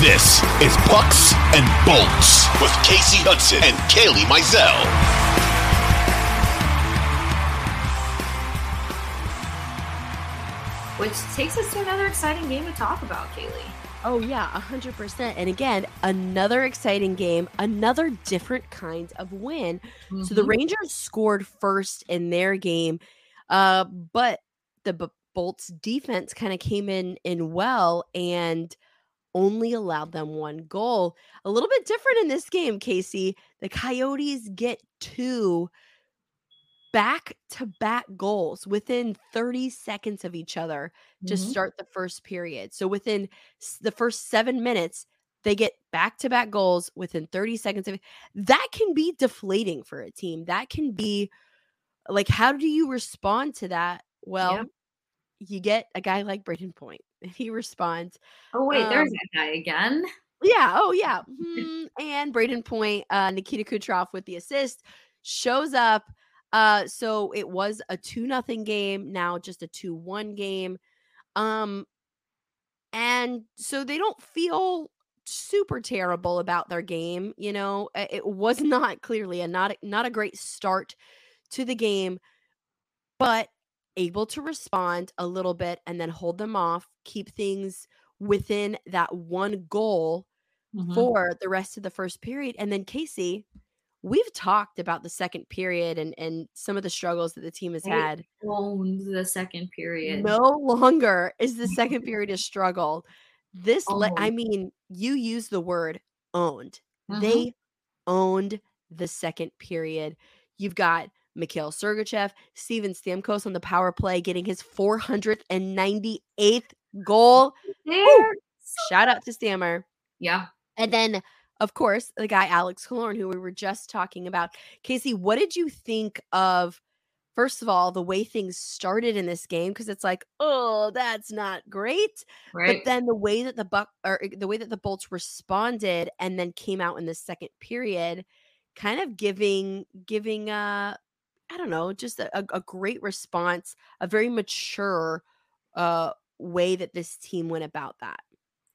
This is Pucks and Bolts with Kasey Hudson and Kailey Mizell. Which takes us to another exciting game to talk about, Kailey. Oh, yeah, 100%. And again, another exciting game, another different kind of win. Mm-hmm. So the mm-hmm. Rangers scored first in their game, uh, but the B- Bolts defense kind of came in in well and only allowed them one goal. A little bit different in this game, Kasey. The Coyotes get two back to back goals within 30 seconds of each other to mm-hmm. start the first period. So within the first 7 minutes, they get back to back goals within 30 seconds of that can be deflating for a team. That can be like how do you respond to that? Well, yeah. you get a guy like Brayden Point. He responds. Oh wait, um, there's that guy again. Yeah. Oh yeah. Mm, and Brayden Point, uh, Nikita Kucherov with the assist shows up uh, so it was a two nothing game, now just a two one game. Um, and so they don't feel super terrible about their game. You know, it was not clearly a not not a great start to the game, but able to respond a little bit and then hold them off, keep things within that one goal mm-hmm. for the rest of the first period. And then Kasey, we've talked about the second period and and some of the struggles that the team has had. Owned the second period. No longer is the second period a struggle. This, oh. le- I mean, you use the word owned. Uh-huh. They owned the second period. You've got Mikhail Sergachev, Steven Stamkos on the power play, getting his 498th goal. Shout out to Stammer. Yeah. And then of course, the guy Alex Killorn, who we were just talking about. Kasey, what did you think of, first of all, the way things started in this game? Because it's like, oh, that's not great. Right. But then the way that the buck or eh, the way that the Bolts responded and then came out in the second period, kind of giving giving uh I don't know, just a, a great response, a very mature uh way that this team went about that.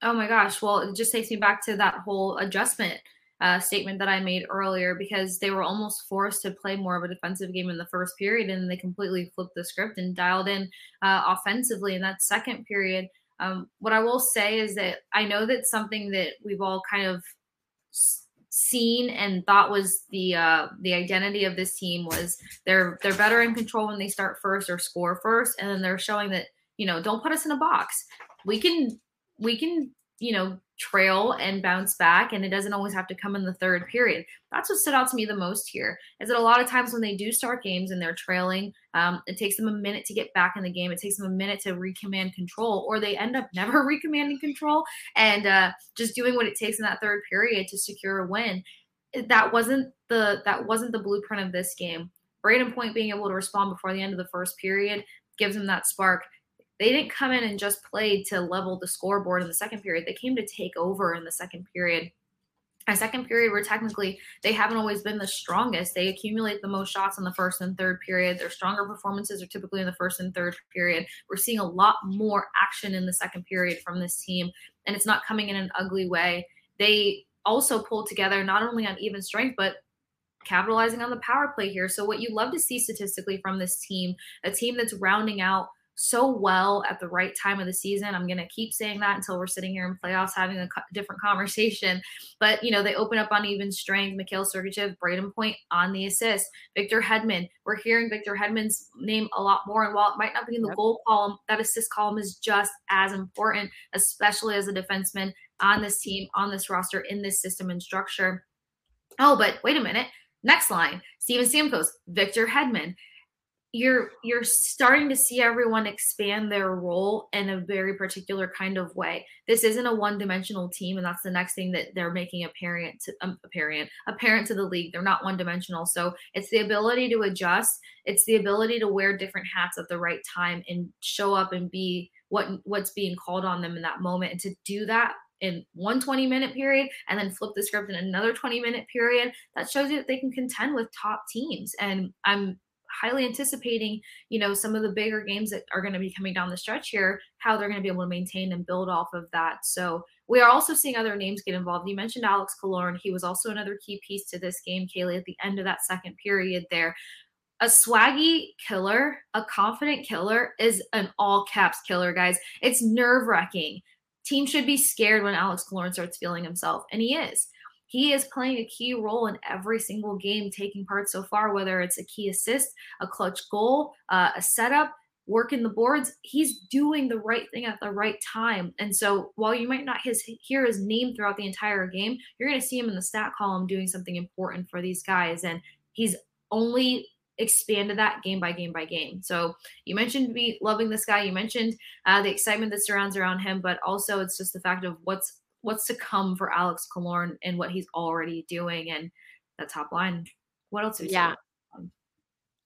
Oh my gosh. Well, it just takes me back to that whole adjustment uh, statement that I made earlier because they were almost forced to play more of a defensive game in the first period and they completely flipped the script and dialed in uh, offensively in that second period. Um, what I will say is that I know that something that we've all kind of seen and thought was the uh, the identity of this team was they're they're better in control when they start first or score first, and then they're showing that you know don't put us in a box. We can we can, you know, trail and bounce back and it doesn't always have to come in the third period. That's what stood out to me the most here is that a lot of times when they do start games and they're trailing um, it takes them a minute to get back in the game it takes them a minute to recommand control or they end up never recommanding control and uh, just doing what it takes in that third period to secure a win. That wasn't the that wasn't the blueprint of this game. Brayden Point being able to respond before the end of the first period gives them that spark they didn't come in and just play to level the scoreboard in the second period. They came to take over in the second period. A second period where technically they haven't always been the strongest. They accumulate the most shots in the first and third period. Their stronger performances are typically in the first and third period. We're seeing a lot more action in the second period from this team, and it's not coming in an ugly way. They also pulled together not only on even strength, but capitalizing on the power play here. So, what you love to see statistically from this team, a team that's rounding out so well at the right time of the season. I'm going to keep saying that until we're sitting here in playoffs having a co- different conversation. But, you know, they open up on even strength. Mikhail Sergachev, Brayden Point on the assist. Victor Hedman, we're hearing Victor Hedman's name a lot more. And while it might not be in the yep. goal column, that assist column is just as important, especially as a defenseman on this team, on this roster, in this system and structure. Oh, but wait a minute. Next line, Steven Stamkos, Victor Hedman you're you're starting to see everyone expand their role in a very particular kind of way. This isn't a one-dimensional team, and that's the next thing that they're making apparent to um, apparent apparent to the league. They're not one-dimensional, so it's the ability to adjust. It's the ability to wear different hats at the right time and show up and be what what's being called on them in that moment, and to do that in one 20 minute period and then flip the script in another 20 minute period that shows you that they can contend with top teams and i'm highly anticipating, you know, some of the bigger games that are going to be coming down the stretch here, how they're going to be able to maintain and build off of that. So we are also seeing other names get involved. You mentioned Alex Killorn. He was also another key piece to this game, Kailey, at the end of that second period there. A swaggy killer, a confident killer is an all caps killer, guys. It's nerve wracking. Team should be scared when Alex Killorn starts feeling himself, and he is he is playing a key role in every single game taking part so far, whether it's a key assist, a clutch goal, uh, a setup, working the boards. He's doing the right thing at the right time. And so while you might not his, hear his name throughout the entire game, you're going to see him in the stat column doing something important for these guys. And he's only expanded that game by game by game. So you mentioned me loving this guy. You mentioned uh, the excitement that surrounds around him, but also it's just the fact of what's what's to come for Alex Killorn and what he's already doing and that top line. What else? yeah.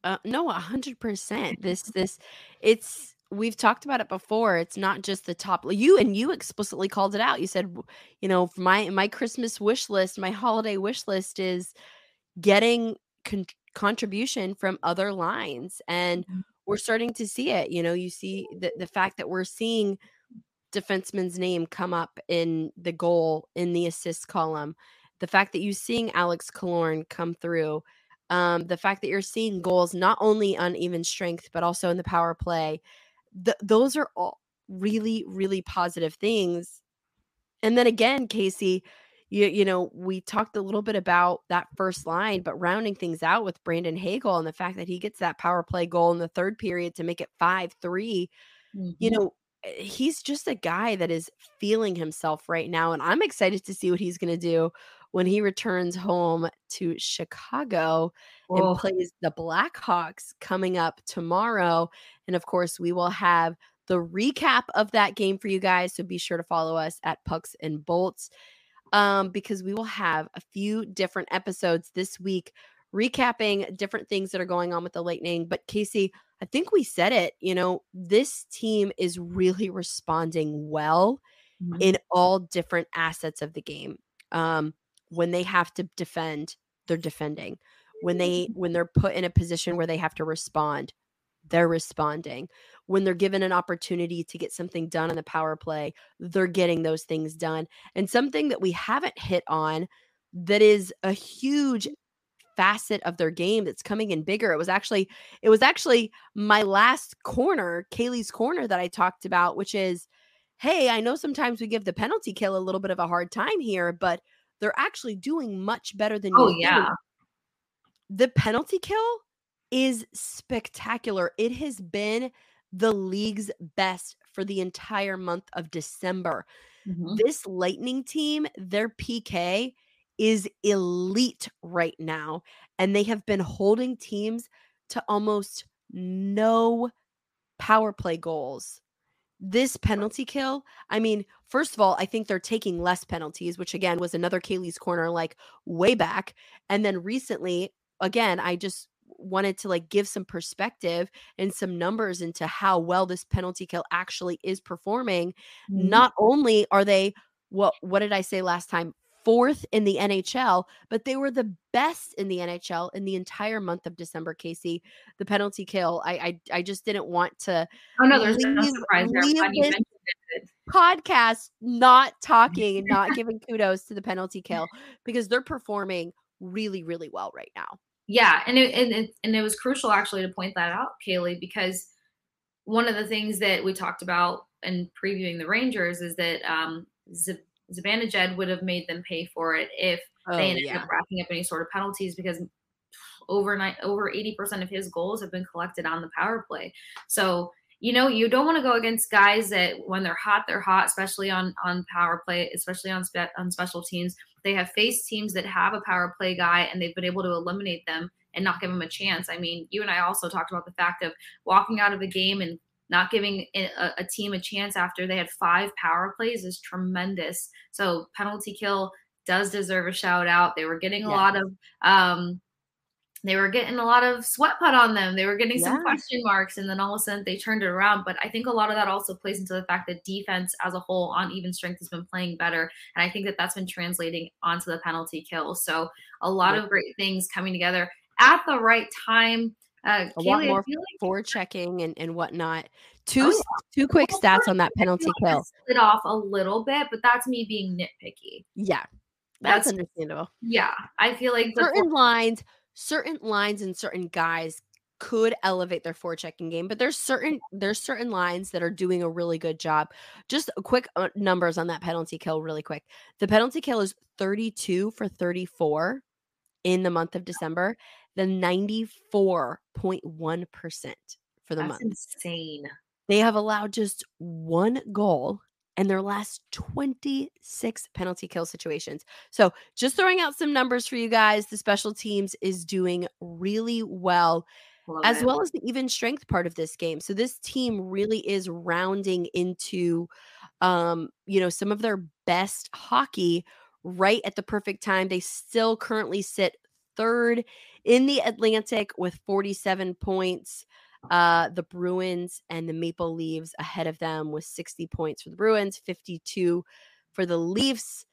Uh, no, a hundred percent. This, this, it's we've talked about it before. It's not just the top. You and you explicitly called it out. You said, you know, my my Christmas wish list, my holiday wish list is getting con- contribution from other lines, and mm-hmm. we're starting to see it. You know, you see the the fact that we're seeing defenseman's name come up in the goal in the assist column. The fact that you're seeing Alex Killorn come through, um, the fact that you're seeing goals not only on even strength but also in the power play, th- those are all really really positive things. And then again, Kasey, you you know we talked a little bit about that first line, but rounding things out with Brandon Hagel and the fact that he gets that power play goal in the third period to make it five three. Mm-hmm. You know, he's just a guy that is feeling himself right now. And I'm excited to see what he's going to do when he returns home to Chicago and plays the Blackhawks coming up tomorrow. And of course, we will have the recap of that game for you guys. So be sure to follow us at Pucks and Bolts um, because we will have a few different episodes this week recapping different things that are going on with the Lightning. But Kasey, I think we said it, you know, this team is really responding well mm-hmm. in all different assets of the game. Um, when they have to defend, they're defending. When they when they're put in a position where they have to respond, they're responding. When they're given an opportunity to get something done on the power play, they're getting those things done. And something that we haven't hit on that is a huge facet of their game that's coming in bigger. It was actually it was actually my last corner, Kailey's corner that I talked about, which is hey, I know sometimes we give the penalty kill a little bit of a hard time here, but they're actually doing much better than Oh yeah. The penalty kill is spectacular. It has been the league's best for the entire month of December. Mm-hmm. This Lightning team, their PK is elite right now. And they have been holding teams to almost no power play goals. This penalty kill, I mean, first of all, I think they're taking less penalties, which again was another Kailey's corner like way back. And then recently, again, I just wanted to like give some perspective and some numbers into how well this penalty kill actually is performing. Mm-hmm. Not only are they what what did I say last time? Fourth in the NHL, but they were the best in the NHL in the entire month of December. Kasey, the penalty kill. I I, I just didn't want to. Oh no, there's leave, no surprise there. Podcast not talking and not giving kudos to the penalty kill because they're performing really really well right now. Yeah, and it, and it and it was crucial actually to point that out, Kailey, because one of the things that we talked about in previewing the Rangers is that um, Zibanejad would have made them pay for it if oh, they ended yeah. up racking up any sort of penalties because over overnight over 80% of his goals have been collected on the power play. So, you know, you don't want to go against guys that when they're hot, they're hot, especially on on power play, especially on spe- on special teams. They have faced teams that have a power play guy and they've been able to eliminate them and not give them a chance. I mean, you and I also talked about the fact of walking out of a game and not giving a, a, team a chance after they had five power plays is tremendous. So penalty kill does deserve a shout out. They were getting a lot of um they were getting a lot of sweat put on them. They were getting yeah. some question marks, and then all of a sudden they turned it around. But I think a lot of that also plays into the fact that defense as a whole on even strength has been playing better, and I think that that's been translating onto the penalty kill. So a lot yeah. of great things coming together at the right time Uh, a lot Kailey, more like forward checking and, and whatnot. Two Oh, s- two quick stats on that penalty kill. it off a little bit, but that's me being nitpicky. Yeah, that's, That's understandable. yeah. I feel like Certain lines, certain lines, and certain guys could elevate their forechecking game, but there's certain there's certain lines that are doing a really good job. Just quick uh, numbers on that penalty kill, really quick. The penalty kill is 32 for 34 in the month of December, the 94.1 percent for the that's month. insane. They have allowed just one goal in their last 26 penalty kill situations. So, just throwing out some numbers for you guys. The special teams is doing really well, Love as it. well as the even strength part of this game. So, this team really is rounding into, um, you know, some of their best hockey right at the perfect time. They still currently sit third in the Atlantic with 47 points. Uh, the Bruins and the Maple Leafs ahead of them with 60 points for the Bruins, 52 for the Leafs.